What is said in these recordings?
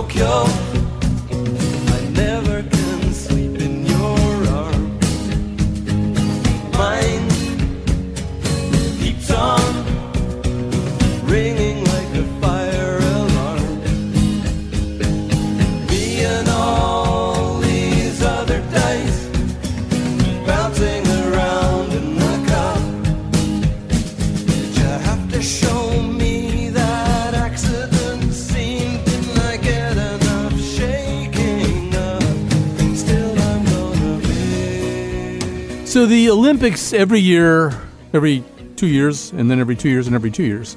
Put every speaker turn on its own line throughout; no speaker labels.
Tokyo, the
Olympics every year, every two years, and then every two years and every two years,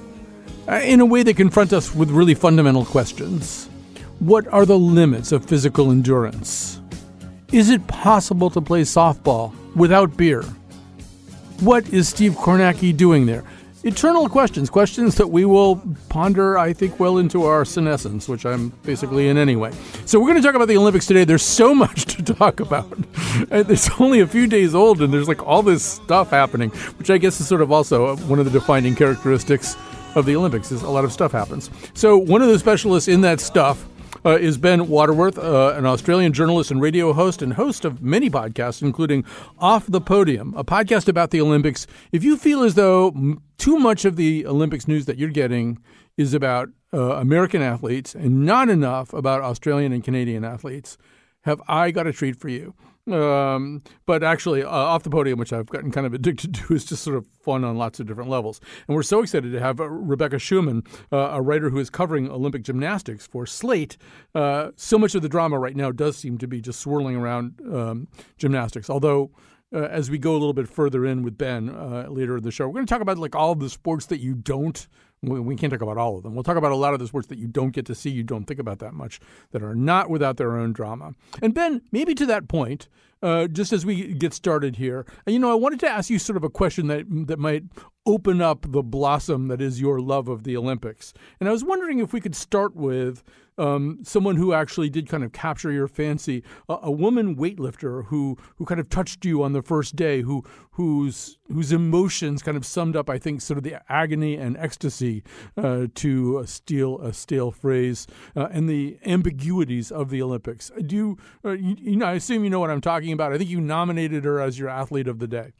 uh, in a way they confront us with really fundamental questions. What are the limits of physical endurance? Is it possible to play softball without beer? What is Steve Kornacki doing there? Eternal questions, questions that we will ponder, I think, well into our senescence, which I'm basically in anyway. So, we're going to talk about the Olympics today. There's so much to talk about. It's only a few days old, and there's like all this stuff happening, which I guess is sort of also one of the defining characteristics of the Olympics is a lot of stuff happens. So, one of the specialists in that stuff uh, is Ben Waterworth, uh, an Australian journalist and radio host, and host of many podcasts, including Off the Podium, a podcast about the Olympics. If you feel as though too much of the Olympics news that you're getting is about uh, American athletes and not enough about Australian and Canadian athletes, have I got a treat for you? Um, but actually, uh, off the podium, which I've gotten kind of addicted to, is just sort of fun on lots of different levels. And we're so excited to have uh, Rebecca Schuman, uh, a writer who is covering Olympic gymnastics for Slate. Uh, so much of the drama right now does seem to be just swirling around um, gymnastics, although. Uh, as we go a little bit further in with Ben uh, later in the show, we're going to talk about like all the sports that you don't we, we can't talk about all of them. We'll talk about a lot of the sports that you don't get to see, you don't think about that much, that are not without their own drama. And Ben, maybe to that point, uh, just as we get started here, you know, I wanted to ask you sort of a question that that might open up the blossom that is your love of the Olympics. And I was wondering if we could start with um, someone who actually did kind of capture your fancy, a, a woman weightlifter who who kind of touched you on the first day, who whose whose emotions kind of summed up, I think, sort of the agony and ecstasy uh, to steal a stale phrase, uh, and the ambiguities of the Olympics. Do you, uh, you, you know? I assume you know what I'm talking about. I think you nominated her as your athlete of the day.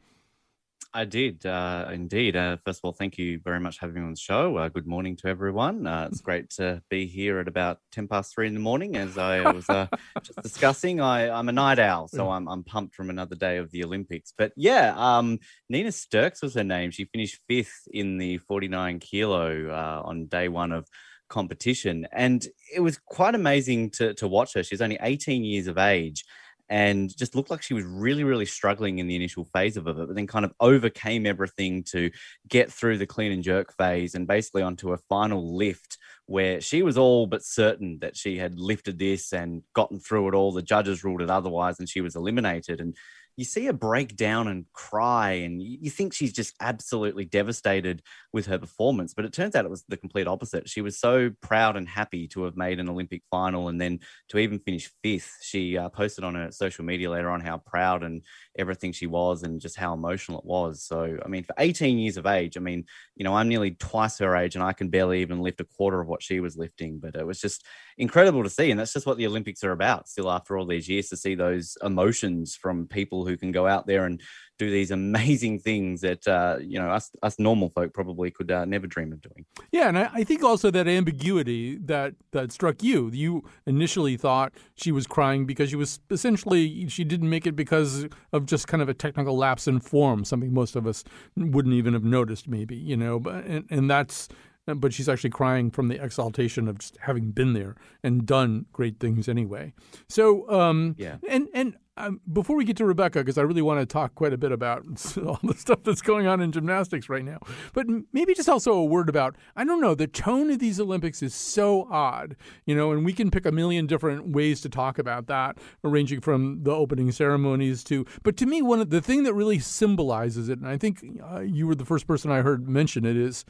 I did uh, indeed. Uh, first of all, thank you very much for having me on the show. Uh, good morning to everyone. Uh, it's great to be here at about ten past three in the morning. As I was uh, just discussing, I, I'm a night owl, so I'm, I'm pumped from another day of the Olympics. But yeah, um, Nina Sterckx was her name. She finished fifth in the 49 kilo uh, on day one of competition, and it was quite amazing to to watch her. She's only 18 years of age and just looked like she was really, really struggling in the initial phase of it, but then kind of overcame everything to get through the clean and jerk phase and basically onto a final lift where she was all but certain that she had lifted this and gotten through it all. The judges ruled it otherwise, and she was eliminated. And you see her break down and cry, and you, think she's just absolutely devastated with her performance. But it turns out it was the complete opposite. She was so proud and happy to have made an Olympic final and then to even finish fifth. She uh, posted on her social media later on how proud and everything she was and just how emotional it was. So, I mean, for 18 years of age, I mean, you know, I'm nearly twice her age and I can barely even lift a quarter of what she was lifting, but it was just incredible to see. And that's just what the Olympics are about still after all these years to see those emotions from people who can go out there and do these amazing things that uh, you know us us normal folk probably could uh, never dream of doing.
Yeah, and I, I, think also that ambiguity that that struck you. You initially thought she was crying because she was essentially she didn't make it because of just kind of a technical lapse in form, something most of us wouldn't even have noticed, maybe you know. But and, and that's but she's actually crying from the exaltation of just having been there and done great things anyway. So, um,
yeah,
and and um, before we get to Rebecca, because I really want to talk quite a bit about all the stuff that's going on in gymnastics right now, but maybe just also a word about I don't know the tone of these Olympics is so odd, you know, and we can pick a million different ways to talk about that, ranging from the opening ceremonies to. But to me, one of the thing that really symbolizes it, and I think uh, you were the first person I heard mention it, is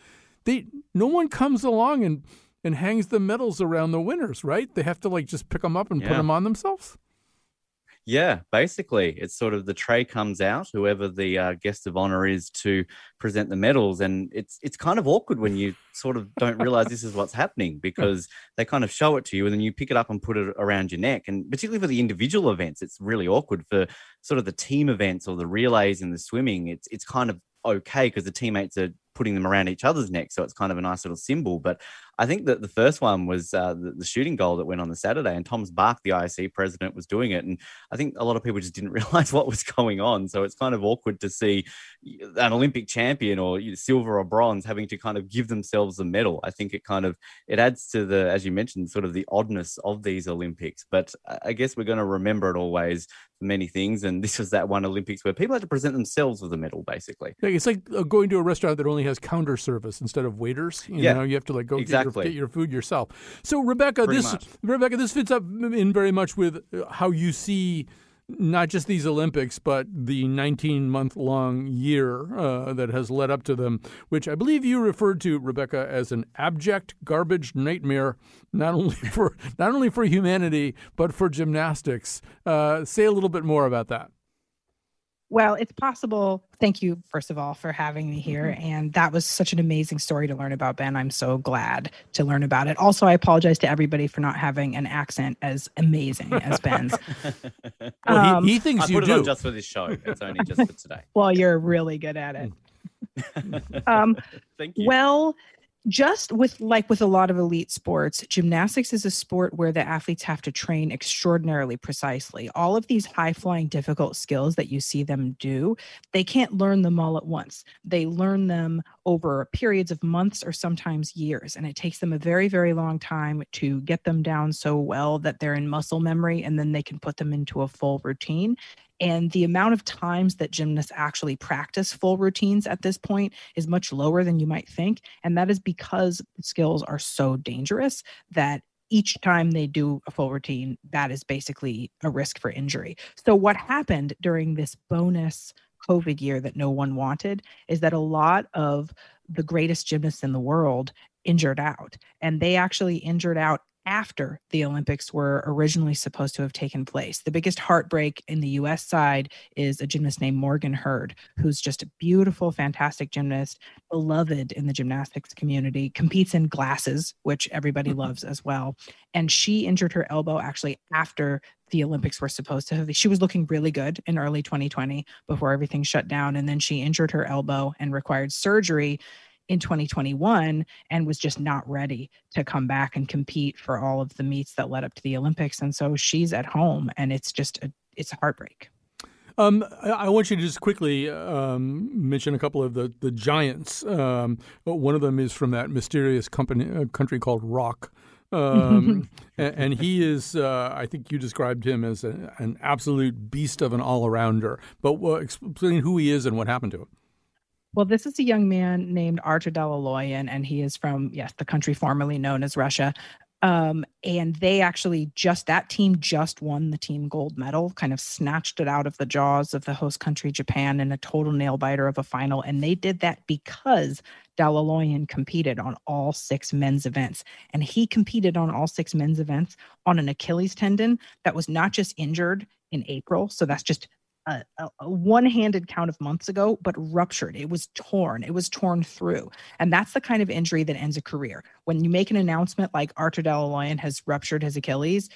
they no one comes along and and hangs the medals around the winners, right? They have to like just pick them up and yeah. put them on themselves.
Yeah, basically, it's sort of the tray comes out, whoever the uh, guest of honor is to present the medals, and it's it's kind of awkward when you sort of don't realize this is what's happening because they kind of show it to you, and then you pick it up and put it around your neck. And particularly for the individual events, it's really awkward. For sort of the team events or the relays and the swimming, it's it's kind of okay because the teammates are putting them around each other's neck. So it's kind of a nice little symbol. But I think that the first one was uh, the, the, shooting goal that went on the Saturday, and Thomas Bach, the IOC president, was doing it. And I think a lot of people just didn't realize what was going on. So it's kind of awkward to see an Olympic champion or you know, silver or bronze having to kind of give themselves a medal. I think it kind of it adds to the, as you mentioned, sort of the oddness of these Olympics. But I guess we're going to remember it always for many things. And this was that one Olympics where people had to present themselves with a medal, basically.
It's like uh, going to a restaurant that only has counter service instead of waiters. You
yeah,
know, you have to like go
exactly
exactly. Get your food yourself. So Rebecca,
Pretty
this
much.
Rebecca, this fits up in very much with uh, how you see not just these Olympics, but the 19 month long year uh, that has led up to them, which I believe you referred to, Rebecca, as an abject garbage nightmare, not only for not only for humanity but for gymnastics. Uh, say a little bit more about that.
Well, it's possible. Thank you, first of all, for having me here. Mm-hmm. And that was such an amazing story to learn about, Ben. I'm so glad to learn about it. Also, I apologize to everybody for not having an accent as amazing as Ben's.
well, um, he, he, thinks
I
you
put
do.
It on just for this show. It's only just for today.
well, you're really good at it. um,
Thank you.
Well, just with like with a lot of elite sports, gymnastics is a sport where the athletes have to train extraordinarily precisely. All of these high flying, difficult skills that you see them do, they can't learn them all at once. They learn them over periods of months or sometimes years. And it takes them a very, very long time to get them down so well that they're in muscle memory and then they can put them into a full routine. And the amount of times that gymnasts actually practice full routines at this point is much lower than you might think. And that is because skills are so dangerous that each time they do a full routine, that is basically a risk for injury. So, what happened during this bonus COVID year that no one wanted is that a lot of the greatest gymnasts in the world injured out. And they actually injured out after the Olympics were originally supposed to have taken place. The biggest heartbreak in the US side is a gymnast named Morgan Hurd, who's just a beautiful, fantastic gymnast, beloved in the gymnastics community, competes in glasses, which everybody mm-hmm. loves as well. And she injured her elbow actually after the Olympics were supposed to have. She was looking really good in early 2020 before everything shut down. And then she injured her elbow and required surgery in 2021 and was just not ready to come back and compete for all of the meets that led up to the Olympics. And so she's at home and it's just a, it's a heartbreak.
Um, I want you to just quickly um, mention a couple of the the giants. Um, one of them is from that mysterious company uh, country called ROC. Um, and, and, he is, uh, I think you described him as a, an absolute beast of an all arounder. But uh, explain who he is and what happened to him.
Well, this is a young man named Artur Dalaloyan, and he is from, yes, the country formerly known as Russia. Um, and they actually just that team just won the team gold medal, kind of snatched it out of the jaws of the host country Japan in a total nail biter of a final. And they did that because Dalaloyan competed on all six men's events. And he competed on all six men's events on an Achilles tendon that was not just injured in April. So that's just a, a, one-handed count of months ago, but ruptured. It was torn. It was torn through, and that's the kind of injury that ends a career. When you make an announcement like Artur Dalaloyan has ruptured his Achilles,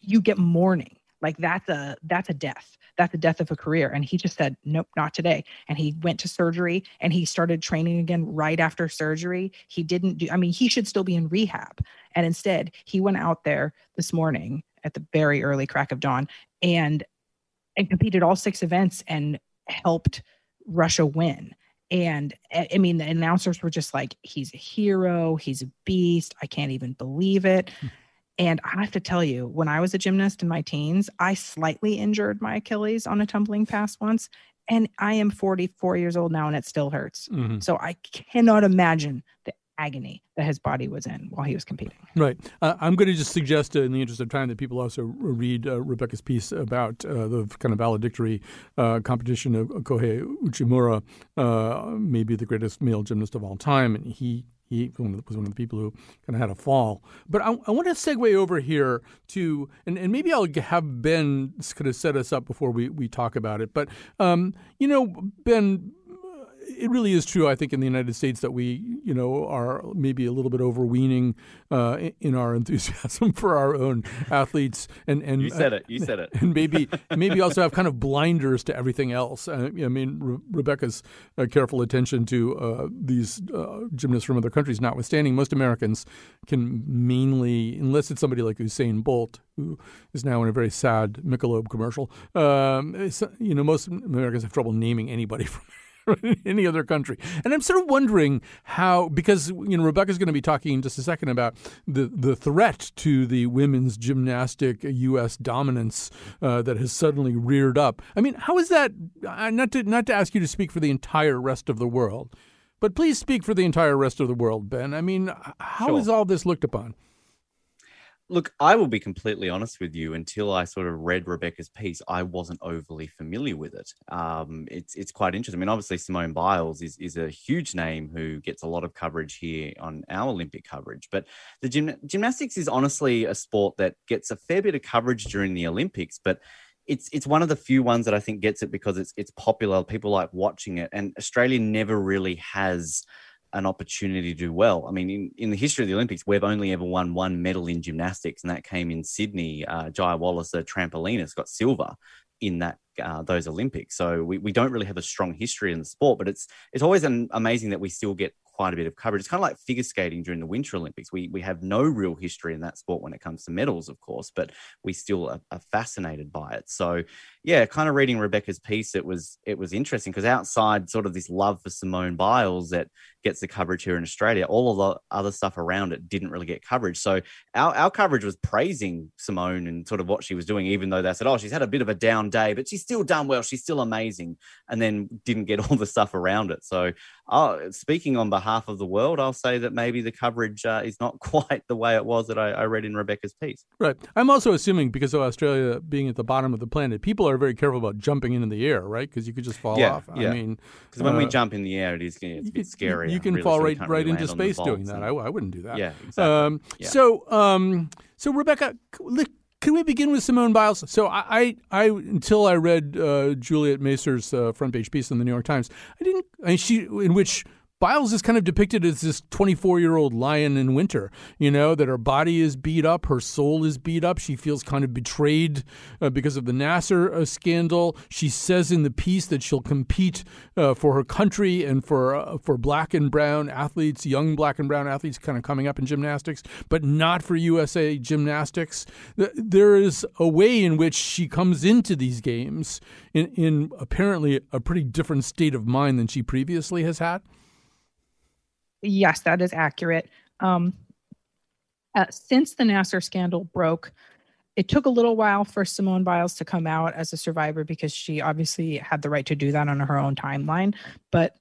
you get mourning. Like that's a that's a death. That's the death of a career. And he just said, nope, not today. And he went to surgery and he started training again right after surgery. He didn't do. I mean, he should still be in rehab, and instead he went out there this morning at the very early crack of dawn and and competed all six events and helped Russia win. And I mean, the announcers were just like, he's a hero, he's a beast. I can't even believe it. Hmm. And I have to tell you, when I was a gymnast in my teens, I slightly injured my Achilles on a tumbling pass once. And I am 44 years old now and it still hurts. Mm-hmm. So I cannot imagine the agony that his body was in while he was competing.
Right. Uh, I'm going to just suggest, uh, in the interest of time, that people also read uh, Rebecca's piece about uh, the kind of valedictory uh, competition of Kohei Uchimura, uh, maybe the greatest male gymnast of all time, and he. He was one of the people who kind of had a fall. But I, I want to segue over here to, and, and maybe I'll have Ben kind of set us up before we, we talk about it. But, um, you know, Ben, it really is true, I think, in the United States that we, you know, are maybe a little bit overweening uh, in our enthusiasm for our own athletes. And and
you said it. You said it.
And maybe maybe also have kind of blinders to everything else. Uh, I mean, Re- Rebecca's uh, careful attention to uh, these uh, gymnasts from other countries, notwithstanding, most Americans can mainly, unless it's somebody like Usain Bolt, who is now in a very sad Michelob commercial. Um, you know, most Americans have trouble naming anybody from any other country. And I'm sort of wondering how, because you know, Rebecca's going to be talking in just a second about the the threat to the women's gymnastic U.S. dominance uh, that has suddenly reared up. I mean, how is that? Uh, not to not to ask you to speak for the entire rest of the world, but please speak for the entire rest of the world, Ben. I mean, how sure. is all this looked upon?
Look, I will be completely honest with you. Until I sort of read Rebecca's piece, I wasn't overly familiar with it. Um, it's it's quite interesting. I mean, obviously Simone Biles is is a huge name who gets a lot of coverage here on our Olympic coverage. But the gym, gymnastics is honestly a sport that gets a fair bit of coverage during the Olympics, but it's it's one of the few ones that I think gets it because it's it's popular. People like watching it, and Australia never really has an opportunity to do well. I mean, in, in the history of the Olympics, we've only ever won one medal in gymnastics, and that came in Sydney. Uh, Jaya Wallace, a trampolinist, got silver in that uh, those Olympics. So we, we don't really have a strong history in the sport, but it's it's always an, amazing that we still get quite a bit of coverage. It's kind of like figure skating during the Winter Olympics. We we have no real history in that sport when it comes to medals, of course, but we still are, are fascinated by it. So yeah, kind of reading Rebecca's piece, it was it was interesting because outside sort of this love for Simone Biles that gets the coverage here in Australia, all of the other stuff around it didn't really get coverage. So our, our coverage was praising Simone and sort of what she was doing, even though they said, oh, she's had a bit of a down day, but she's still done well. She's still amazing. And then didn't get all the stuff around it. So uh, speaking on behalf of the world, I'll say that maybe the coverage uh, is not quite the way it was that I, I read in Rebecca's piece.
Right. I'm also assuming because of Australia being at the bottom of the planet, people are very careful about jumping into the air, right? Because you could just fall
yeah,
off.
Yeah.
I mean,
because when uh, we jump in the air, it is it's a bit scary.
You can
really,
fall
so
right right
really
into space doing that.
And,
I, I, wouldn't do that.
Yeah, exactly. Um,
yeah. So, um, so Rebecca, can we begin with Simone Biles? So I, I, I until I read uh, Juliet Macur's uh, front page piece in the New York Times, I didn't. I mean, she in which Biles is kind of depicted as this 24 year old lion in winter, you know, that her body is beat up, her soul is beat up. She feels kind of betrayed uh, because of the Nassar uh, scandal. She says in the piece that she'll compete uh, for her country and for, uh, for black and brown athletes, young black and brown athletes kind of coming up in gymnastics, but not for USA gymnastics. There is a way in which she comes into these games in, in apparently a pretty different state of mind than she previously has had.
Yes, that is accurate. Um, uh, since the Nassar scandal broke, it took a little while for Simone Biles to come out as a survivor because she obviously had the right to do that on her own timeline. But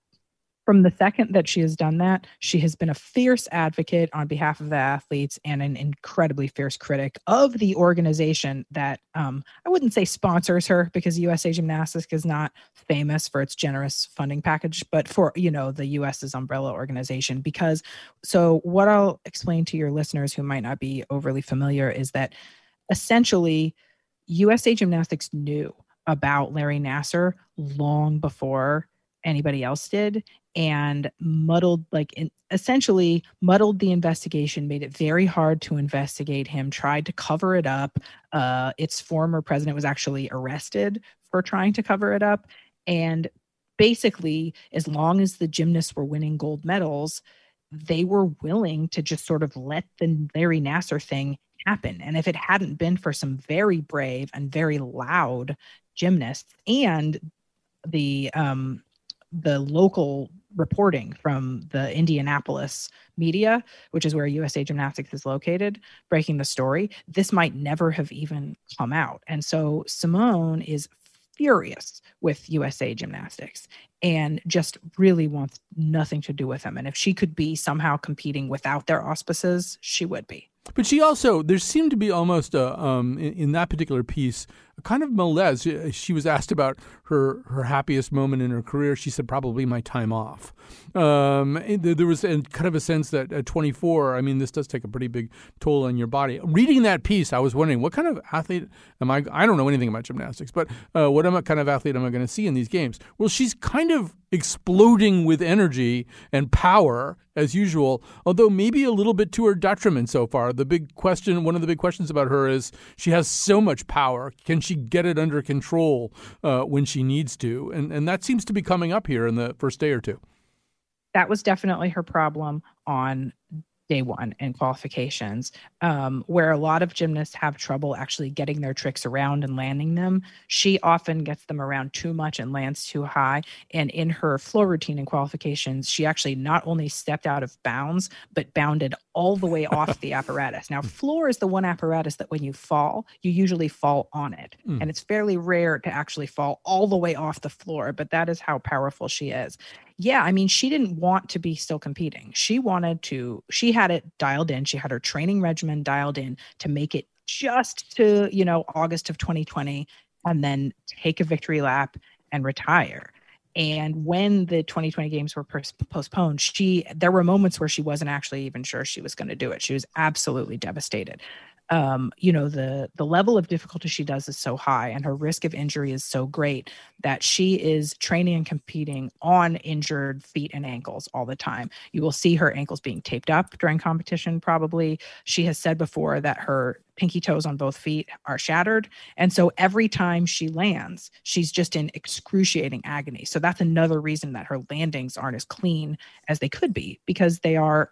from the second that she has done that, she has been a fierce advocate on behalf of the athletes and an incredibly fierce critic of the organization that um, I wouldn't say sponsors her because USA Gymnastics is not famous for its generous funding package, but for you know the US's umbrella organization. Because so what I'll explain to your listeners who might not be overly familiar is that essentially USA Gymnastics knew about Larry Nassar long before anybody else did and muddled like in, essentially muddled the investigation made it very hard to investigate him tried to cover it up. Uh, its former president was actually arrested for trying to cover it up. And basically as long as the gymnasts were winning gold medals they were willing to just sort of let the larry nassar thing happen. And if it hadn't been for some very brave and very loud gymnasts and the um the local reporting from the Indianapolis media, which is where USA Gymnastics is located, breaking the story, this might never have even come out. And so Simone is furious with USA Gymnastics and just really wants nothing to do with them. And if she could be somehow competing without their auspices, she would be.
But she also, there seemed to be almost a, um, in, in that particular piece, kind of malaise. She was asked about her, her happiest moment in her career. She said, probably my time off. Um, there was kind of a sense that at 24, I mean, this does take a pretty big toll on your body. Reading that piece, I was wondering, what kind of athlete am I? I don't know anything about gymnastics, but uh, what kind of athlete am I going to see in these games? Well, she's kind of exploding with energy and power as usual, although maybe a little bit to her detriment so far. The big question, one of the big questions about her is she has so much power. Can she get it under control uh, when she needs to? And, and that seems to be coming up here in the first day or two.
That was definitely her problem on day one in qualifications, um, where a lot of gymnasts have trouble actually getting their tricks around and landing them. She often gets them around too much and lands too high. And in her floor routine in qualifications, she actually not only stepped out of bounds, but bounded all the way off the apparatus. Now, floor is the one apparatus that when you fall, you usually fall on it. Mm. And it's fairly rare to actually fall all the way off the floor, but that is how powerful she is yeah, I mean, she didn't want to be still competing. She wanted to, she had it dialed in. She had her training regimen dialed in to make it just to, you know, August of 2020 and then take a victory lap and retire. And when the 2020 games were postponed, she there were moments where she wasn't actually even sure she was going to do it. She was absolutely devastated um, you know the the level of difficulty she does is so high and her risk of injury is so great that she is training and competing on injured feet and ankles all the time. You will see her ankles being taped up during competition probably. She has said before that her pinky toes on both feet are shattered and so every time she lands she's just in excruciating agony. So that's another reason that her landings aren't as clean as they could be because they are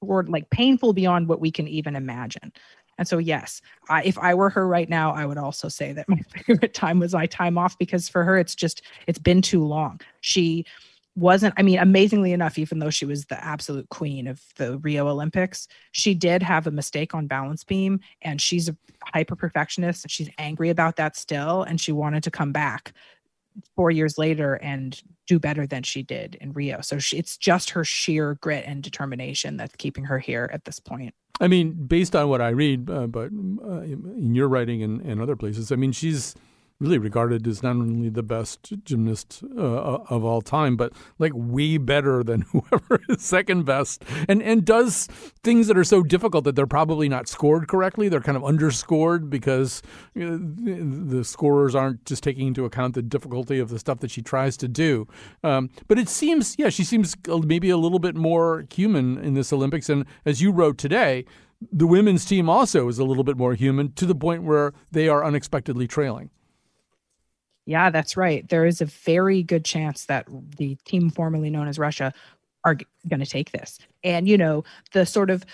or like painful beyond what we can even imagine. And so, yes, I, if I were her right now, I would also say that my favorite time was my time off because for her, it's just, it's been too long. She wasn't, I mean, amazingly enough, even though she was the absolute queen of the Rio Olympics, she did have a mistake on balance beam and she's a hyper perfectionist and she's angry about that still. And she wanted to come back four years later and do better than she did in Rio. So she, it's just her sheer grit and determination that's keeping her here at this point.
I mean, based on what I read, uh, but uh, in your writing and, and other places, I mean, she's really regarded as not only the best gymnast uh, of all time, but like way better than whoever is second best, and and does things that are so difficult that they're probably not scored correctly. They're kind of underscored because you know, the scorers aren't just taking into account the difficulty of the stuff that she tries to do. Um, but it seems, yeah, she seems maybe a little bit more human in this Olympics, and as you wrote today the women's team also is a little bit more human to the point where they are unexpectedly trailing.
Yeah, that's right. There is a very good chance that the team formerly known as Russia are going to take this. And, you know, the sort of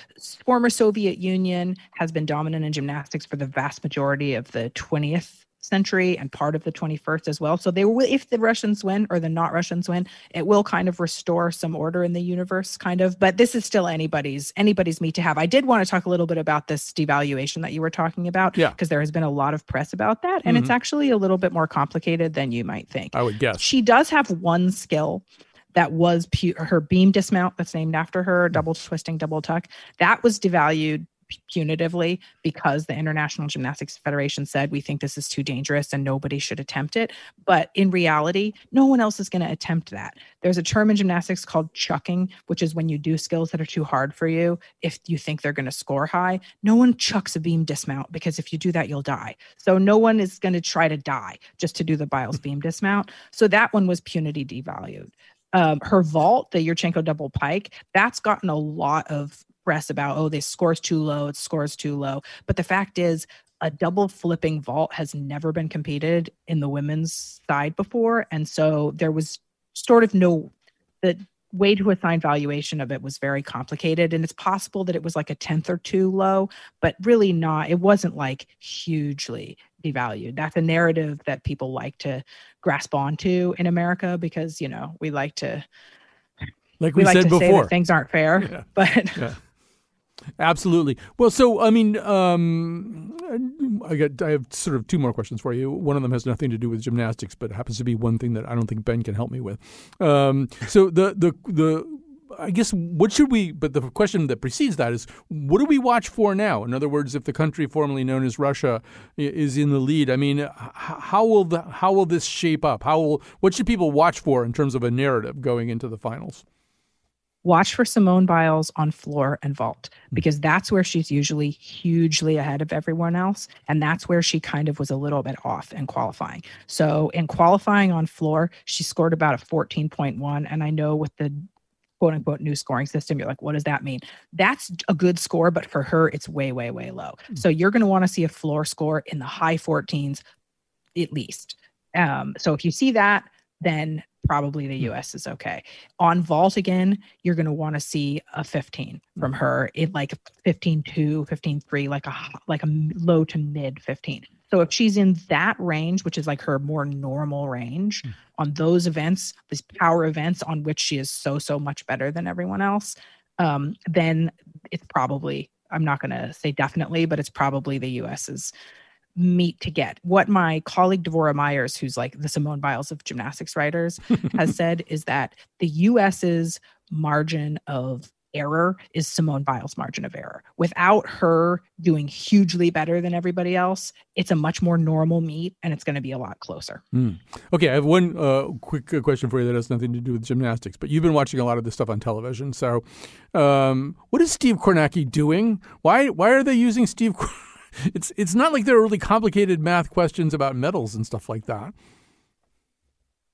former Soviet Union has been dominant in gymnastics for the vast majority of the 20th century and part of the 21st as well. So they will, if the Russians win or the not Russians win, it will kind of restore some order in the universe, kind of. But this is still anybody's anybody's meet to have. I did want to talk a little bit about this devaluation that you were talking about,
yeah,
because there has been a lot of press about that, and mm-hmm. it's actually a little bit more complicated than you might think.
I would guess
she does have one skill that was pu- her beam dismount that's named after her, double twisting, double tuck. That was devalued punitively because the International Gymnastics Federation said we think this is too dangerous and nobody should attempt it. But in reality, no one else is going to attempt that. There's a term in gymnastics called chucking, which is when you do skills that are too hard for you if you think they're going to score high. No one chucks a beam dismount because if you do that, you'll die. So no one is going to try to die just to do the Biles beam dismount. So that one was punity devalued. Um, her vault, the Yurchenko double pike, that's gotten a lot of press about, oh, this scores too low, it scores too low. But the fact is, a double flipping vault has never been competed in the women's side before. And so there was sort of no, the way to assign valuation of it was very complicated. And it's possible that it was like a tenth or two low, but really not, it wasn't like hugely devalued. That's a narrative that people like to grasp onto in America because, you know, we like to.
Like we,
we like
said
to say
before.
that things aren't fair,
Yeah.
but
Yeah. Absolutely. Well, so I mean, um, I got I have sort of two more questions for you. One of them has nothing to do with gymnastics, but happens to be one thing that I don't think Ben can help me with. Um, so the the the I guess what should we? But the question that precedes that is, what do we watch for now? In other words, if the country formerly known as Russia is in the lead, I mean, how will the how will this shape up? How will what should people watch for in terms of a narrative going into the finals?
Watch for Simone Biles on floor and vault because that's where she's usually hugely ahead of everyone else. And that's where she kind of was a little bit off in qualifying. So in qualifying on floor, she scored about a 14.1. And I know with the quote unquote new scoring system, you're like, what does that mean? That's a good score, but for her, it's way, way, way low. So you're going to want to see a floor score in the high 14s at least. Um, so if you see that, then probably the hmm. US is okay. On vault again, you're going to want to see a 15 from hmm. her in like 15 2, 15 3, like a like a low to mid 15. So if she's in that range, which is like her more normal range hmm. on those events, these power events on which she is so so much better than everyone else, um, then it's probably I'm not going to say definitely, but it's probably the US's meet to get. What my colleague Dvora Meyers, who's like the Simone Biles of gymnastics writers, has said is that the US's margin of error is Simone Biles' margin of error. Without her doing hugely better than everybody else, it's a much more normal meet and it's going to be a lot closer.
Okay, I have one uh, quick uh, question for you that has nothing to do with gymnastics, but you've been watching a lot of this stuff on television. So, um, what is Steve Kornacki doing? Why why are they using Steve? It's it's not like they're really complicated math questions about metals and stuff like that.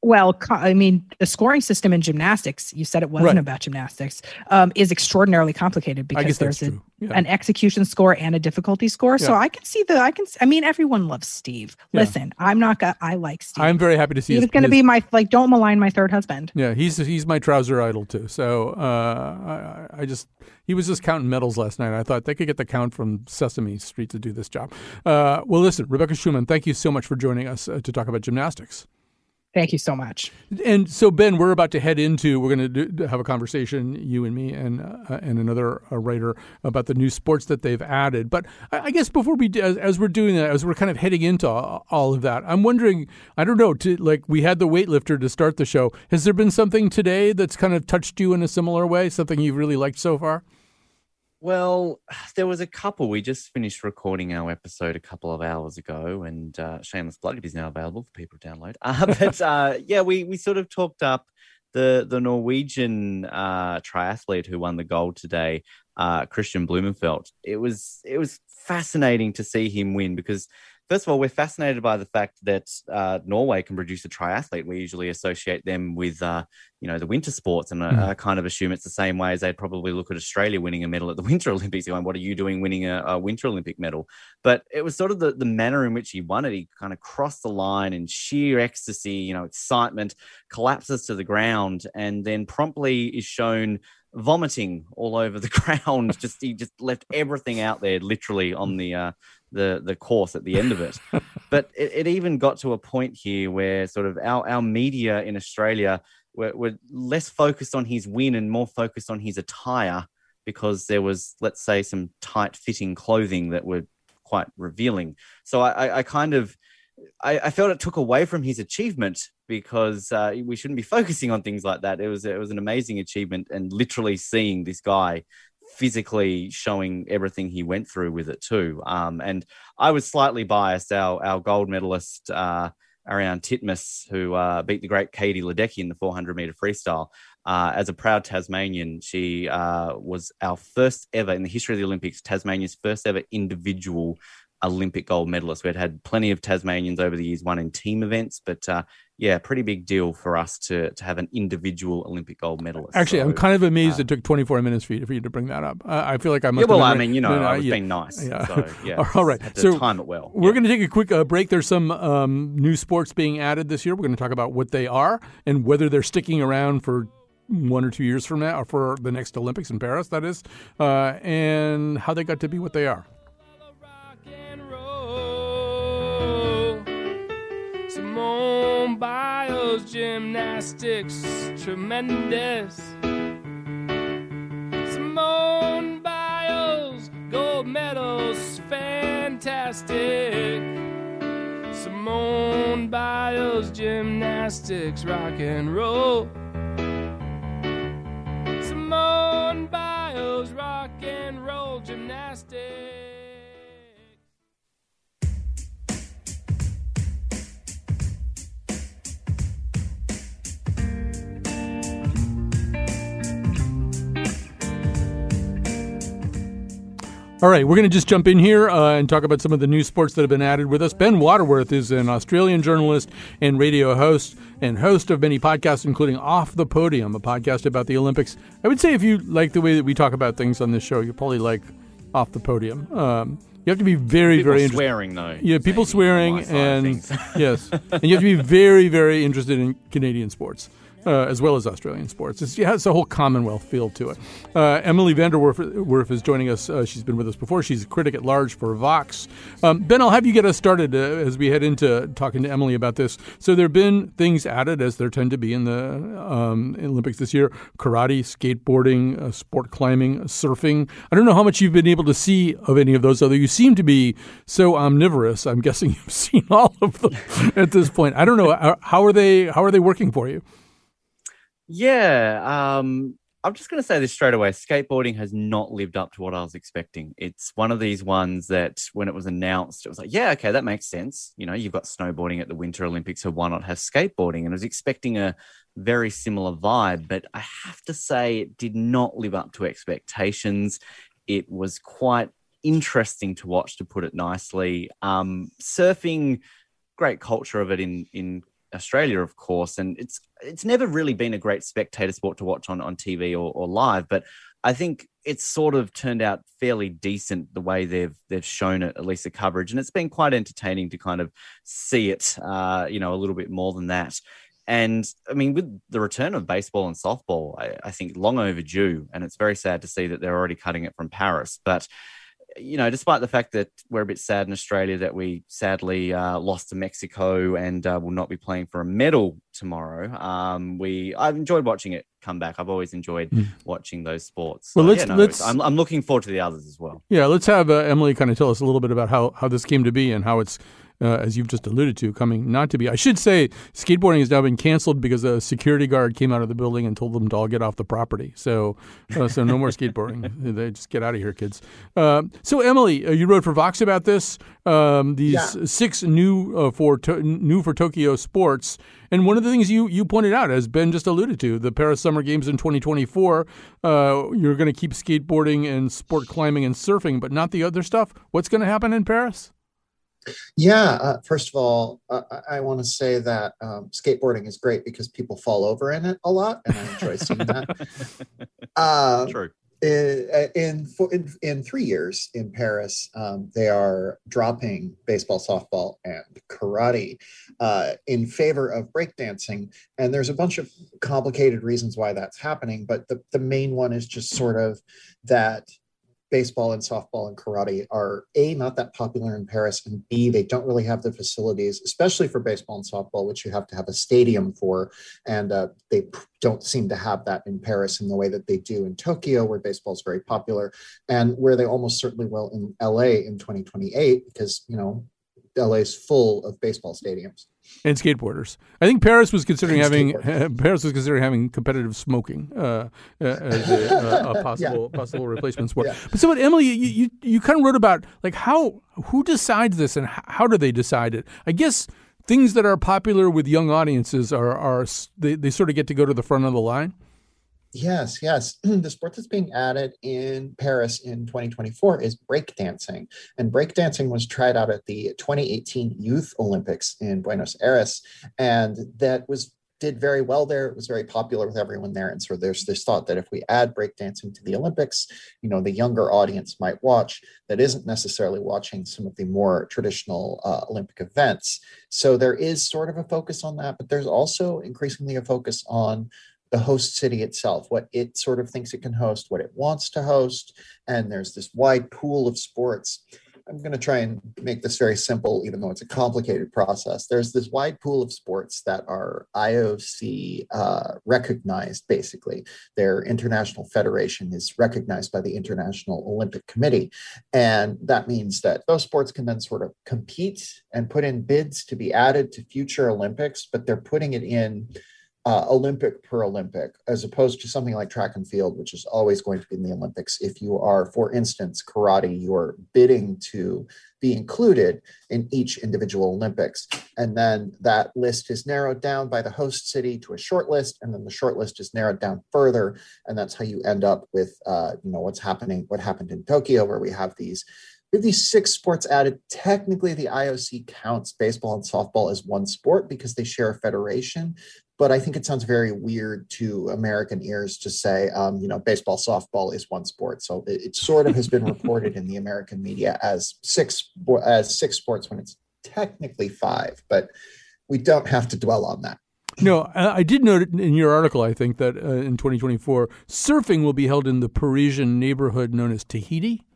Well, I mean, the scoring system in gymnastics, you said it wasn't
Right.
about gymnastics, um, is extraordinarily complicated because there's a.
Yeah.
an execution score and a difficulty score. So I can see the, I can, I mean, everyone loves Steve.
Yeah.
Listen, I'm not gonna, I like Steve.
I'm very happy to see.
he
his-
was going to be my, like, don't malign my third husband.
Yeah, he's he's my trouser idol too. So uh, I, I just he was just counting medals last night. I thought they could get the count from Sesame Street to do this job. Uh, well, listen, Rebecca Schuman, thank you so much for joining us uh, to talk about gymnastics.
Thank you so much.
And so, Ben, we're about to head into. We're going to do, have a conversation, you and me, and uh, and another uh, writer about the new sports that they've added. But I, I guess before we, as, as we're doing that, as we're kind of heading into all, all of that, I'm wondering. I don't know. To like, we had the weightlifter to start the show. Has there been something today that's kind of touched you in a similar way? Something you've really liked so far?
Well, there was a couple. We just finished recording our episode a couple of hours ago, and uh, shameless plug, it is now available for people to download. Uh, but uh, yeah, we we sort of talked up the the Norwegian uh, triathlete who won the gold today, uh, Kristian Blummenfelt. It was it was fascinating to see him win because. First of all, we're fascinated by the fact that uh, Norway can produce a triathlete. We usually associate them with, uh, you know, the winter sports, and I, I kind of assume it's the same way as they'd probably look at Australia winning a medal at the Winter Olympics. Going, what are you doing winning a, a Winter Olympic medal? But it was sort of the, the manner in which he won it. He kind of crossed the line in sheer ecstasy, you know, excitement, collapses to the ground, and then promptly is shown vomiting all over the ground. just he just left everything out there, literally on the uh, the the course at the end of it. but it, it even got to a point here where sort of our our media in Australia were, were less focused on his win and more focused on his attire because there was, let's say, some tight fitting clothing that were quite revealing. So I, I, I kind of I, I felt it took away from his achievement because uh, we shouldn't be focusing on things like that. It was it was an amazing achievement, and literally seeing this guy physically showing everything he went through with it too. Um, and I was slightly biased. Our our gold medalist uh, Ariarne Titmus, who uh, beat the great Katie Ledecky in the 400 meter freestyle. Uh, as a proud Tasmanian, she uh, was our first ever in the history of the Olympics, Tasmania's first ever individual Olympic gold medalist. We'd had plenty of Tasmanians over the years, one in team events, but uh, yeah, pretty big deal for us to to have an individual Olympic gold medalist.
Actually,
So,
I'm kind of amazed
uh,
it took 24 minutes for you, for you to bring that up. I, I feel like I must.
Yeah, well,
have
I mean, you know,
no, no,
I was
yeah.
being nice.
Yeah.
So, yeah.
All right. So
time it well.
We're
Yeah.
going to take a quick uh, break. There's some um, new sports being added this year. We're going to talk about what they are and whether they're sticking around for one or two years from now, or for the next Olympics in Paris, that is, uh, and how they got to be what they are.
Simone Biles gymnastics tremendous. Simone Biles gold medals fantastic. Simone Biles gymnastics rock and roll. Simone Biles rock and roll gymnastics.
All right, we're going to just jump in here uh, and talk about some of the new sports that have been added with us. Ben Waterworth is an Australian journalist and radio host and host of many podcasts, including Off the Podium, a podcast about the Olympics. I would say if you like the way that we talk about things on this show, you probably like Off the Podium. Um, you have to be very,
People
very interested.
swearing though.
Yeah, people swearing
my side of
and yes, and you have to be very, very interested in Canadian sports. Uh, as well as Australian sports. It's, it has a whole Commonwealth feel to it. Uh, Emily VanDerWerff is joining us. Uh, she's been with us before. She's a critic at large for Vox. Um, ben, I'll have you get us started uh, as we head into talking to Emily about this. So there have been things added, as there tend to be in the um, Olympics this year karate, skateboarding, uh, sport climbing, surfing. I don't know how much you've been able to see of any of those, although you seem to be so omnivorous. I'm guessing you've seen all of them at this point. I don't know. How- are they, how are they working for you?
Yeah, um, I'm just going to say this straight away. Skateboarding has not lived up to what I was expecting. It's one of these ones that when it was announced, it was like, yeah, okay, that makes sense. You know, you've got snowboarding at the Winter Olympics, so why not have skateboarding? And I was expecting a very similar vibe, but I have to say it did not live up to expectations. It was quite interesting to watch, to put it nicely. Um, surfing, great culture of it in in Australia, of course, and it's it's never really been a great spectator sport to watch on on TV or, or live, but I think it's sort of turned out fairly decent the way they've they've shown it, at least the coverage, and it's been quite entertaining to kind of see it, uh, you know, a little bit more than that. And I mean, with the return of baseball and softball, I, I think long overdue, and it's very sad to see that they're already cutting it from Paris, but you know, despite the fact that we're a bit sad in Australia that we sadly uh, lost to Mexico and uh, will not be playing for a medal tomorrow, um, we I've enjoyed watching it come back. I've always enjoyed watching those sports.
Well,
So,
let's-
yeah, no,
let's-
I'm, I'm looking forward to the others as well.
Yeah, let's have uh, Emily kind of tell us a little bit about how, how this came to be and how it's, uh, as you've just alluded to, coming not to be. I should say skateboarding has now been canceled because a security guard came out of the building and told them to all get off the property. So, uh, so no more skateboarding. They just get out of here, kids. Uh, so, Emily, uh, you wrote for Vox about this. Um, these
Yeah.
six new uh, for to- new for Tokyo sports, and one of the things you you pointed out, as Ben just alluded to, the Paris Summer Games in 2024. Uh, you're going to keep skateboarding and sport climbing and surfing, but not the other stuff. What's going to happen in Paris?
Yeah, uh, first of all, uh, I, want to say that um, skateboarding is great because people fall over in it a lot, and I enjoy seeing that. Uh,
True.
in, in, in in three years in Paris, um, they are dropping baseball, softball, and karate uh, in favor of breakdancing. And there's a bunch of complicated reasons why that's happening, but the, the main one is just sort of that baseball and softball and karate are a not that popular in Paris, and b they don't really have the facilities, especially for baseball and softball, which you have to have a stadium for, and uh, they don't seem to have that in Paris in the way that they do in Tokyo, where baseball is very popular, and where they almost certainly will in LA in 2028, because you know la is full of baseball stadiums.
And skateboarders. I think Paris was considering having Paris was considering having competitive smoking uh, uh, as a, a, a possible possible replacement sport.
Yeah.
But so, what Emily, you, you you kind of wrote about like how who decides this and how do they decide it? I guess things that are popular with young audiences are are they, they sort of get to go to the front of the line.
Yes, yes. the sport that's being added in Paris in 2024 is breakdancing. And breakdancing was tried out at the 2018 Youth Olympics in Buenos Aires. And that was did very well there. It was very popular with everyone there. And so there's this thought that if we add breakdancing to the Olympics, you know, the younger audience might watch that isn't necessarily watching some of the more traditional uh, Olympic events. So there is sort of a focus on that, but there's also increasingly a focus on the host city itself, what it sort of thinks it can host, what it wants to host. And there's this wide pool of sports. I'm going to try and make this very simple, even though it's a complicated process. There's this wide pool of sports that are IOC uh, recognized, basically. Their international federation is recognized by the International Olympic Committee. And that means that those sports can then sort of compete and put in bids to be added to future Olympics, but they're putting it in uh, Olympic per Olympic, as opposed to something like track and field, which is always going to be in the Olympics. If you are, for instance, karate, you're bidding to be included in each individual Olympics. And then that list is narrowed down by the host city to a short list, and then the short list is narrowed down further. And that's how you end up with, uh, you know, what's happening, what happened in Tokyo, where we have these we have these six sports added. Technically, the IOC counts baseball and softball as one sport because they share a federation. But I think it sounds very weird to American ears to say, um, you know, baseball, softball is one sport. So it, it sort of has been reported in the American media as six as six sports when it's technically five. But we don't have to dwell on that.
No, I did note in your article, I think, that uh, in 2024, surfing will be held in the Parisian neighborhood known as Tahiti.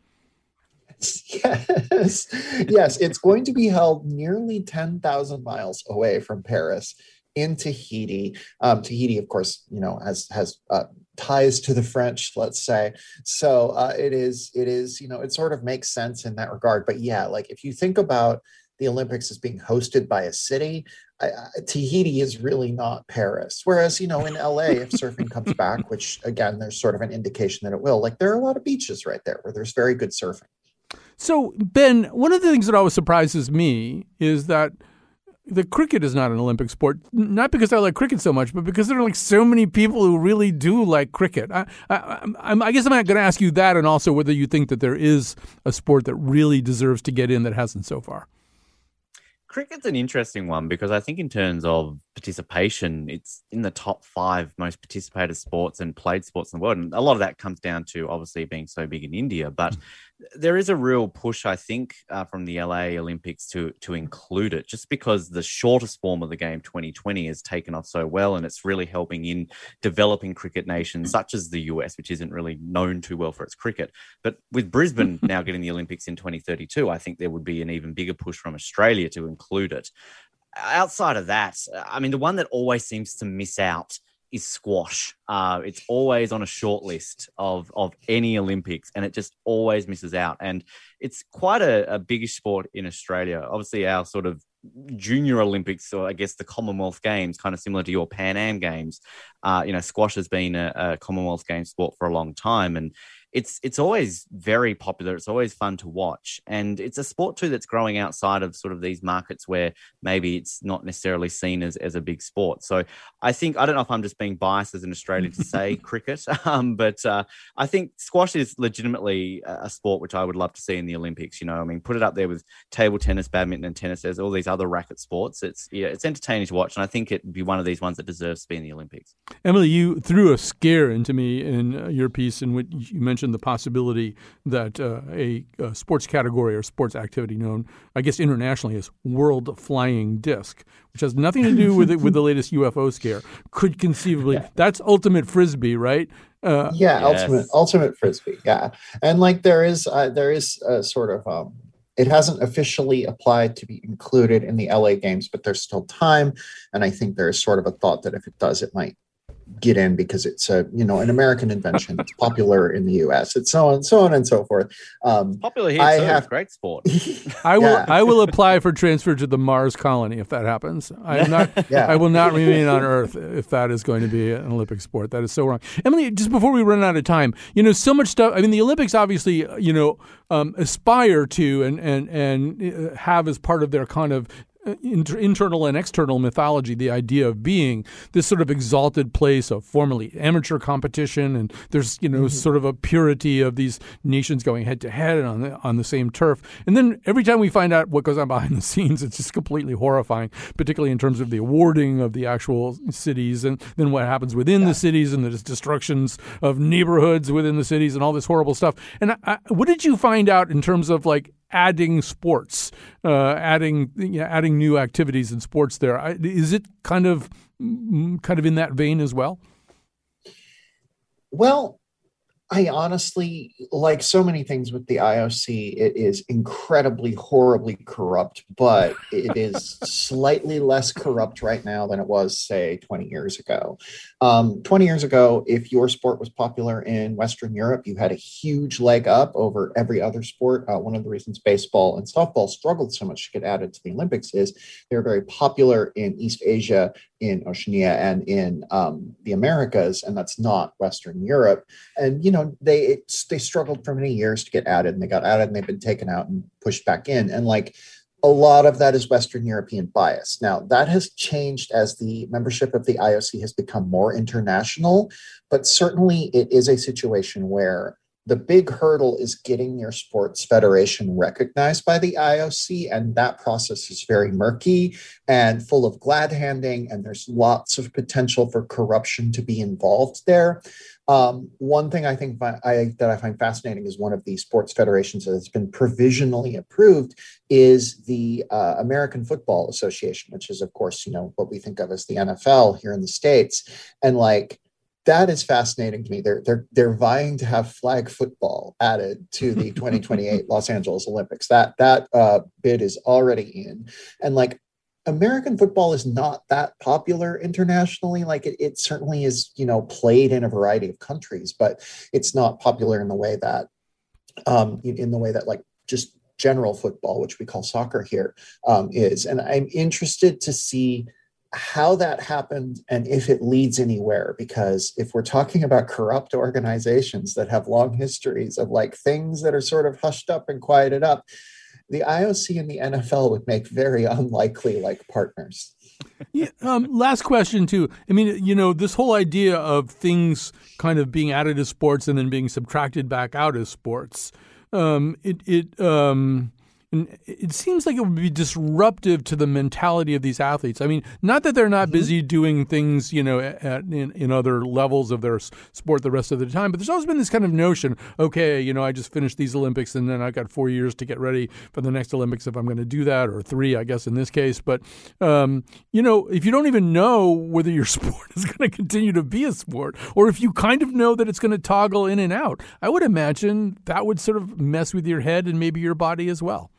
Yes, yes, it's going to be held nearly 10,000 miles away from Paris in Tahiti. Um, Tahiti, of course, you know, has has uh, ties to the French, let's say. So uh, it is, it is, you know, it sort of makes sense in that regard. But yeah, like if you think about the Olympics as being hosted by a city, I, I, Tahiti is really not Paris. Whereas, you know, in LA, if surfing comes back, which again, there's sort of an indication that it will, like there are a lot of beaches right there where there's very good surfing.
So, Ben, one of the things that always surprises me is that the cricket is not an Olympic sport, not because I like cricket so much, but because there are like so many people who really do like cricket. I, I, I'm, I guess I'm not going to ask you that, and also whether you think that there is a sport that really deserves to get in that hasn't so far.
Cricket's an interesting one because I think in terms of participation, it's in the top five most participated sports and played sports in the world. And a lot of that comes down to obviously being so big in India. But hmm. There is a real push, I think, uh, from the LA Olympics to to include it, just because the shortest form of the game, Twenty20, has taken off so well, and it's really helping in developing cricket nations such as the US, which isn't really known too well for its cricket. But with Brisbane now getting the Olympics in 2032, I think there would be an even bigger push from Australia to include it. Outside of that, I mean, the one that always seems to miss out is squash. Uh, it's always on a short list of of any Olympics, and it just always misses out. And it's quite a, a biggish sport in Australia. Obviously, our sort of junior Olympics, or I guess the Commonwealth Games, kind of similar to your Pan Am Games. Uh, you know, squash has been a, a Commonwealth Games sport for a long time, and it's it's always very popular. It's always fun to watch, and it's a sport too that's growing outside of sort of these markets where maybe it's not necessarily seen as, as a big sport. So I think I don't know if I'm just being biased as an Australian to say cricket, um, but uh, I think squash is legitimately a sport which I would love to see in the Olympics. You know, I mean, put it up there with table tennis, badminton, and tennis. There's all these other racket sports. It's yeah, it's entertaining to watch, and I think it'd be one of these ones that deserves to be in the Olympics.
Emily, you threw a scare into me in uh, your piece in which you mentioned the possibility that uh, a, a sports category or sports activity known, I guess internationally as World Flying Disc, which has nothing to do with it, with the latest UFO scare, could conceivably that's ultimate frisbee, right? Uh,
yeah
Yes.
ultimate ultimate frisbee yeah and like there is uh, there is a sort of um it hasn't officially applied to be included in the la games but there's still time and i think there's sort of a thought that if it does it might get in because it's a you know an American invention. It's popular in the U.S. It's so on, and so on and so forth. Um,
Popular here
I
too.
have-
Great sport.
I will.
Yeah.
I will apply for transfer to the Mars colony if that happens. I am not.
Yeah.
I will not remain on Earth if that is going to be an Olympic sport. That is so wrong. Emily, just before we run out of time, you know, so much stuff. I mean, the Olympics obviously, you know, um, aspire to and and and uh, have as part of their kind of inter- internal and external mythology the idea of being this sort of exalted place of formerly amateur competition and there's you know mm-hmm. sort of a purity of these nations going head to head on the on the same turf. And then every time we find out what goes on behind the scenes it's just completely horrifying particularly in terms of the awarding of the actual cities and then what happens within the cities and the destructions of neighborhoods within the cities and all this horrible stuff. And I, I, what did you find out in terms of like adding sports, uh, adding you know, adding new activities in sports. There is it kind of mm, kind of in that vein as well.
Well, I honestly, like so many things with the IOC, it is incredibly, horribly corrupt, but it is slightly less corrupt right now than it was, say, 20 years ago. Um, 20 years ago, if your sport was popular in Western Europe, you had a huge leg up over every other sport. Uh, one of the reasons baseball and softball struggled so much to get added to the Olympics is they're very popular in East Asia, in Oceania, and in um, the Americas, and that's not Western Europe and you know they they struggled for many years to get added and they got added and they've been taken out and pushed back in and like a lot of that is western european bias now that has changed as the membership of the ioc has become more international but certainly it is a situation where the big hurdle is getting your sports federation recognized by the IOC, and that process is very murky and full of glad handing, and there's lots of potential for corruption to be involved there. Um, one thing I think I, that I find fascinating is one of the sports federations that's been provisionally approved is the uh, American Football Association, which is, of course, you know what we think of as the NFL here in the states, and like that is fascinating to me. They're they're they're vying to have flag football added to the 2028 Los Angeles Olympics. That that uh, bid is already in, and like American football is not that popular internationally. Like it, it certainly is, you know, played in a variety of countries, but it's not popular in the way that, um, in, the way that like just general football, which we call soccer here, um, is. And I'm interested to see how that happened and if it leads anywhere because if we're talking about corrupt organizations that have long histories of like things that are sort of hushed up and quieted up the IOC and the NFL would make very unlikely like partners.
Yeah, um, last question too. I mean, you know, this whole idea of things kind of being added to sports and then being subtracted back out as sports. Um, it it um, and it seems like it would be disruptive to the mentality of these athletes. I mean, not that they're not busy doing things, you know, at, in, in other levels of their sport the rest of the time, but there's always been this kind of notion, okay, you know, I just finished these Olympics and then I've got four years to get ready for the next Olympics if I'm going to do that, or three, I guess, in this case. But, um, you know, if you don't even know whether your sport is going to continue to be a sport, or if you kind of know that it's going to toggle in and out, I would imagine that would sort of mess with your head and maybe your body as well.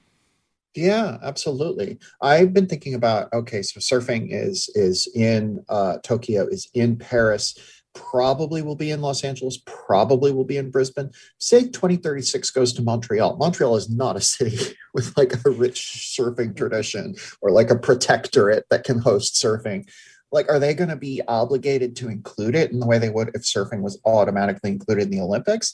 Yeah, absolutely. I've been thinking about okay, so surfing is is in uh, Tokyo, is in Paris, probably will be in Los Angeles, probably will be in Brisbane. Say 2036 goes to Montreal. Montreal is not a city with like a rich surfing tradition or like a protectorate that can host surfing. Like, are they going to be obligated to include it in the way they would if surfing was automatically included in the Olympics?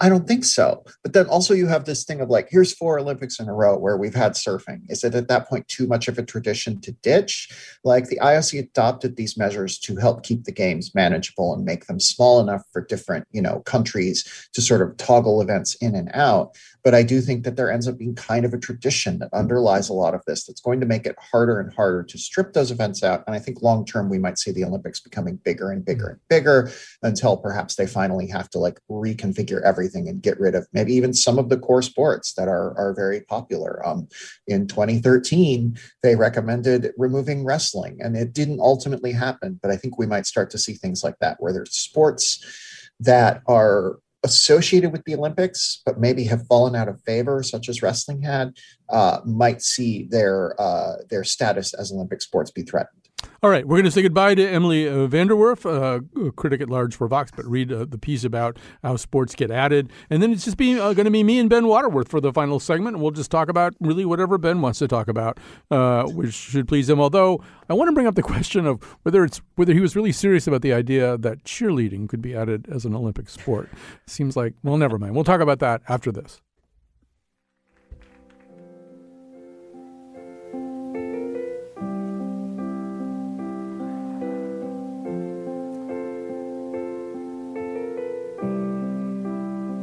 I don't think so. But then also you have this thing of like, here's four Olympics in a row where we've had surfing. Is it at that point too much of a tradition to ditch? Like the IOC adopted these measures to help keep the games manageable and make them small enough for different, you know, countries to sort of toggle events in and out. But I do think that there ends up being kind of a tradition that underlies a lot of this that's going to make it harder and harder to strip those events out. And I think long term, we might see the Olympics becoming bigger and bigger and bigger until perhaps they finally have to like reconfigure everything and get rid of maybe even some of the core sports that are, are very popular. Um, in 2013, they recommended removing wrestling, and it didn't ultimately happen. But I think we might start to see things like that, where there's sports that are associated with the Olympics, but maybe have fallen out of favor, such as wrestling had, uh, might see their uh, their status as Olympic sports be threatened.
All right, we're going to say goodbye to Emily uh, VanDerWerff, uh, a critic at large for Vox, but read uh, the piece about how sports get added. And then it's just be, uh, going to be me and Ben Waterworth for the final segment. And we'll just talk about really whatever Ben wants to talk about, uh, which should please him. Although I want to bring up the question of whether it's whether he was really serious about the idea that cheerleading could be added as an Olympic sport. Seems like, well, never mind. We'll talk about that after this.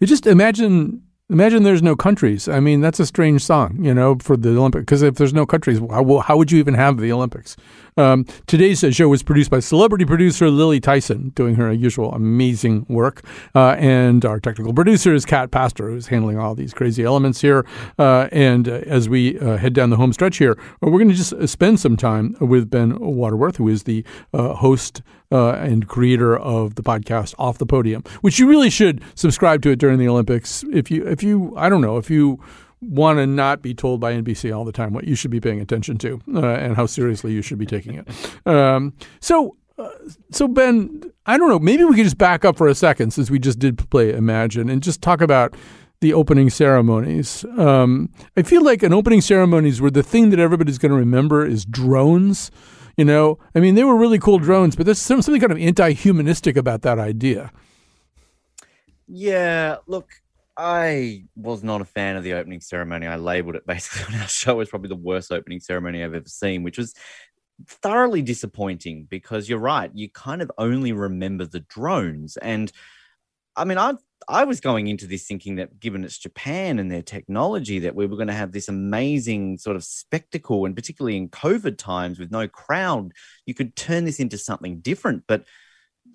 You just imagine imagine there's no countries. I mean, that's a strange song, you know, for the Olympics. Because if there's no countries, how, how would you even have the Olympics? Um, today's show was produced by celebrity producer Lily Tyson, doing her usual amazing work, uh, and our technical producer is Kat Pastor, who's handling all these crazy elements here. Uh, and uh, as we uh, head down the home stretch here, we're going to just spend some time with Ben Waterworth, who is the uh, host uh, and creator of the podcast Off the Podium, which you really should subscribe to it during the Olympics. If you, if you, I don't know, if you want to not be told by NBC all the time what you should be paying attention to uh, and how seriously you should be taking it. Um, so, uh, so Ben, I don't know. Maybe we could just back up for a second since we just did play Imagine and just talk about the opening ceremonies. Um, I feel like an opening ceremonies where the thing that everybody's going to remember is drones. You know, I mean, they were really cool drones, but there's something kind of anti-humanistic about that idea.
Yeah, look, I was not a fan of the opening ceremony. I labeled it basically on our show as probably the worst opening ceremony I've ever seen, which was thoroughly disappointing because you're right. You kind of only remember the drones. And I mean, I I was going into this thinking that given it's Japan and their technology, that we were going to have this amazing sort of spectacle, and particularly in COVID times with no crowd, you could turn this into something different. But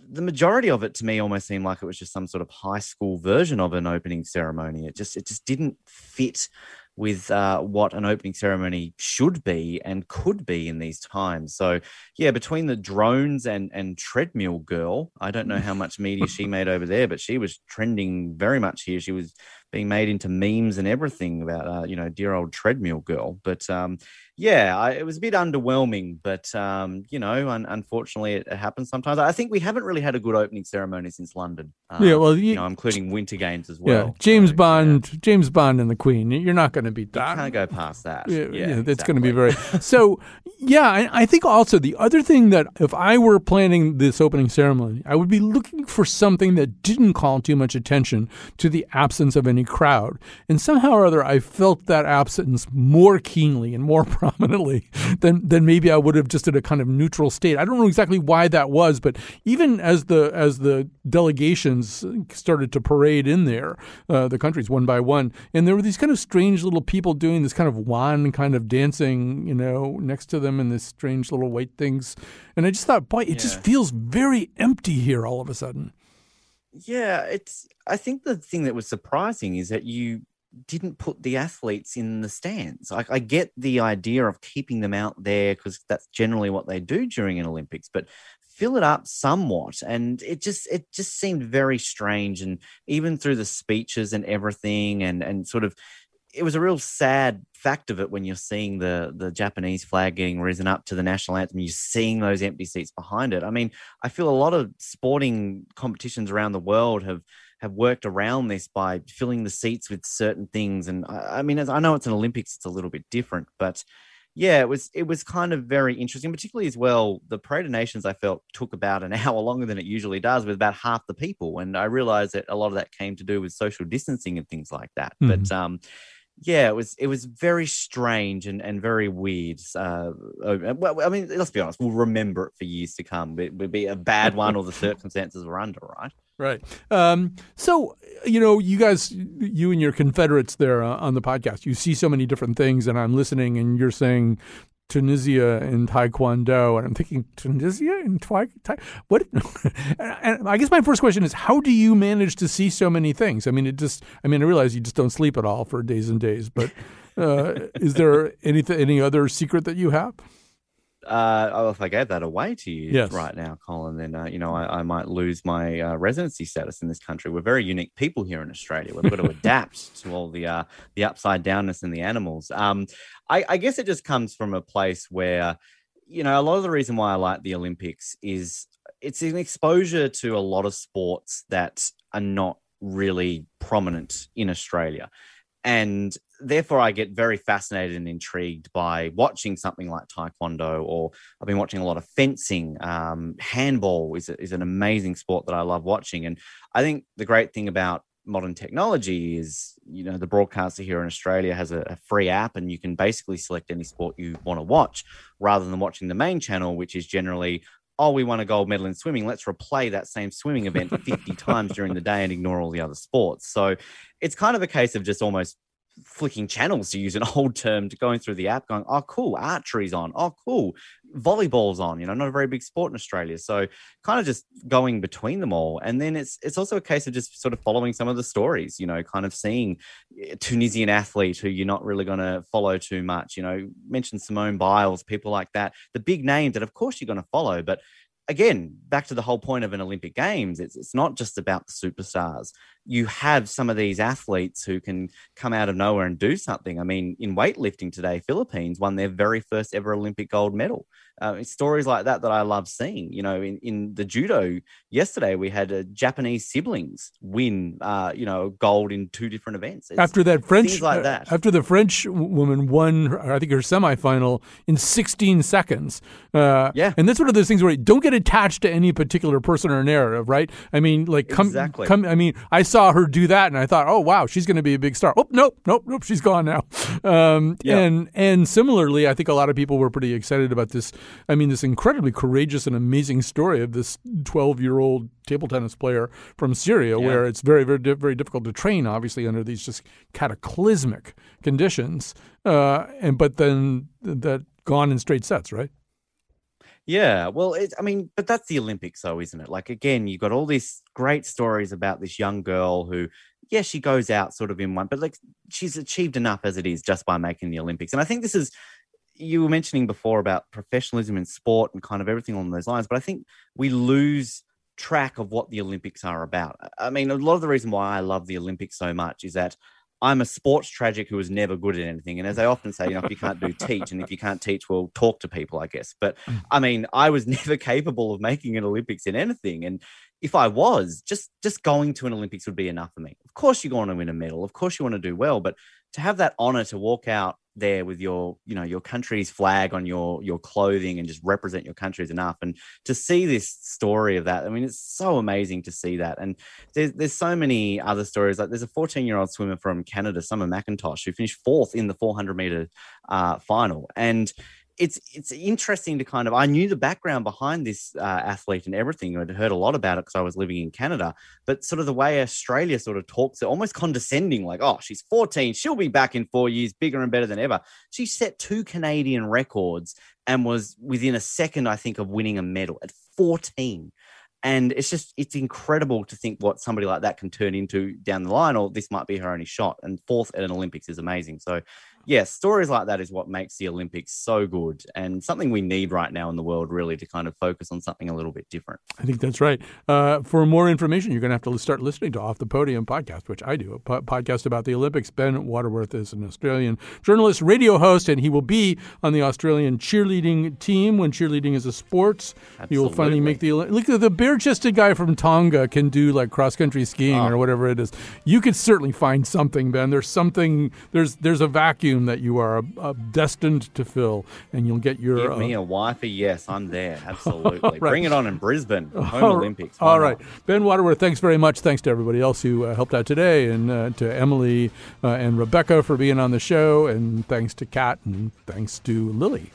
the majority of it to me almost seemed like it was just some sort of high school version of an opening ceremony. It just it just didn't fit with uh, what an opening ceremony should be and could be in these times. So yeah, between the drones and and treadmill girl, I don't know how much media she made over there, but she was trending very much here. She was being made into memes and everything about uh, you know dear old treadmill girl. But um, yeah, I, it was a bit underwhelming, but um, you know, un- unfortunately, it, it, happens sometimes. I think we haven't really had a good opening ceremony since London. Um,
yeah, well,
you, you, know, including Winter Games as well.
Yeah, James so, Bond, yeah. James Bond, and the Queen. You're not going to beat that.
You can't go past that.
Yeah,
yeah,
yeah it's going to be very. so, yeah, I, I think also the other thing that if I were planning this opening ceremony, I would be looking for something that didn't call too much attention to the absence of any crowd, and somehow or other, I felt that absence more keenly and more prominently than than maybe I would have just in a kind of neutral state. I don't know exactly why that was, but even as the as the delegations started to parade in there, uh, the countries one by one, and there were these kind of strange little people doing this kind of wand kind of dancing, you know, next to them in this strange little white things, and I just thought, boy, it yeah. just feels very empty here all of a sudden.
Yeah, it's. I think the thing that was surprising is that you didn't put the athletes in the stands. I, I get the idea of keeping them out there because that's generally what they do during an Olympics, but fill it up somewhat. And it just it just seemed very strange. And even through the speeches and everything, and and sort of it was a real sad fact of it when you're seeing the the Japanese flag getting risen up to the national anthem, you're seeing those empty seats behind it. I mean, I feel a lot of sporting competitions around the world have have worked around this by filling the seats with certain things. And I, I mean, I know it's an Olympics, it's a little bit different, but yeah, it was it was kind of very interesting, particularly as well. The Parade of Nations I felt took about an hour longer than it usually does, with about half the people, and I realized that a lot of that came to do with social distancing and things like that. Mm-hmm. But um, yeah, it was it was very strange and, and very weird. Uh, well, I mean, let's be honest, we'll remember it for years to come. It would be a bad one, or the circumstances were under, right?
Right. Um, so, you know, you guys, you and your Confederates there uh, on the podcast, you see so many different things, and I'm listening, and you're saying Tunisia and Taekwondo, and I'm thinking Tunisia and Twi- tai- what? and I guess my first question is, how do you manage to see so many things? I mean, it just, I mean, I realize you just don't sleep at all for days and days, but uh, is there anything, any other secret that you have?
Uh, oh, if I gave that away to you
Yes.
right now, Colin, then uh, you know I, I might lose my uh, residency status in this country. We're very unique people here in Australia. We've got to adapt to all the uh, the upside downness and the animals. Um, I, I guess it just comes from a place where, you know, a lot of the reason why I like the Olympics is it's an exposure to a lot of sports that are not really prominent in Australia. And therefore, I get very fascinated and intrigued by watching something like Taekwondo, or I've been watching a lot of fencing. Um, handball is, is an amazing sport that I love watching. And I think the great thing about modern technology is, you know, the broadcaster here in Australia has a, a free app, and you can basically select any sport you want to watch rather than watching the main channel, which is generally oh, we won a gold medal in swimming. Let's replay that same swimming event 50 times during the day and ignore all the other sports. So it's kind of a case of just almost flicking channels to use an old term to going through the app going oh cool archery's on. Oh cool volleyball's on you know not a very big sport in australia. So kind of just going between them all. And then it's it's also a case of just sort of following some of the stories you know kind of seeing a tunisian athlete who you're not really going to follow too much you know mention simone biles people like that the big names that of course you're going to follow but again, back to the whole point of an Olympic Games, it's, it's not just about the superstars. You have some of these athletes who can come out of nowhere and do something. I mean, in weightlifting today, Philippines won their very first ever Olympic gold medal. Uh, it's stories like that that I love seeing. You know, in, in the judo yesterday, we had uh, Japanese siblings win, uh, you know, gold in two different events. It's
after that French,
like
uh,
that.
after the French woman won, I think her semifinal in 16 seconds. Uh,
Yeah.
and that's one of those things where you don't get attached to any particular person or narrative, right? I mean, like come,
Exactly.
come. I mean, I saw her do that, and I thought, oh wow, she's going to be a big star. Oh nope, nope, nope, she's gone now. Um,
Yeah.
And and similarly, I think a lot of people were pretty excited about this. I mean, this incredibly courageous and amazing story of this 12 year old table tennis player from Syria,
Yeah.
where it's very, very, very difficult to train, obviously, under these just cataclysmic conditions. Uh, and but then that gone in straight sets, right?
Yeah, well, it, I mean, but that's the Olympics, though, isn't it? Like, again, you've got all these great stories about this young girl who, yeah, she goes out sort of in one, but like she's achieved enough as it is just by making the Olympics. And I think this is, you were mentioning before about professionalism in sport and kind of everything along those lines, but I think we lose track of what the Olympics are about. I mean, a lot of the reason why I love the Olympics so much is that I'm a sports tragic who was never good at anything. And as I often say, you know, if you can't do teach, and if you can't teach, well, talk to people, I guess. But mm. I mean, I was never capable of making an Olympics in anything. And if I was, just just going to an Olympics would be enough for me. Of course, you want to win a medal. Of course, you want to do well. But to have that honor to walk out there with your, you know, your country's flag on your your clothing and just represent your country is enough. And to see this story of that, I mean, it's so amazing to see that. And there's there's so many other stories. Like there's a 14 year old swimmer from Canada, Summer McIntosh, who finished fourth in the 400 meter uh, final, and it's it's interesting to kind of I knew the background behind this uh, athlete and everything. I'd heard a lot about it because I was living in Canada, but sort of the way Australia sort of talks, it almost condescending, like, "Oh, she's 14, she'll be back in four years, bigger and better than ever." She set two Canadian records and was within a second, I think, of winning a medal at 14 and it's just it's incredible to think what somebody like that can turn into down the line or this might be her only shot and fourth at an olympics is amazing so yeah stories like that is what makes the olympics so good and something we need right now in the world really to kind of focus on something a little bit different
I think that's right. Uh, for more information, you're going to have to start listening to Off the Podium podcast, which I do, a po- podcast about the Olympics. Ben Waterworth is an Australian journalist, radio host, and he will be on the Australian cheerleading team when cheerleading is a sport. He will finally make the look. The bare-chested guy from Tonga can do like cross-country skiing
Oh.
or whatever it is. You could certainly find something, Ben. There's something. There's there's a vacuum that you are uh, destined to fill, and you'll get your.
give me
uh,
a wifey yes i'm there absolutely
right.
bring it on in brisbane home
All-
olympics
All right, not? Ben Waterworth, thanks very much. Thanks to everybody else who uh, helped out today, and uh, to Emily uh, and Rebecca for being on the show, and thanks to Kat, and thanks to Lily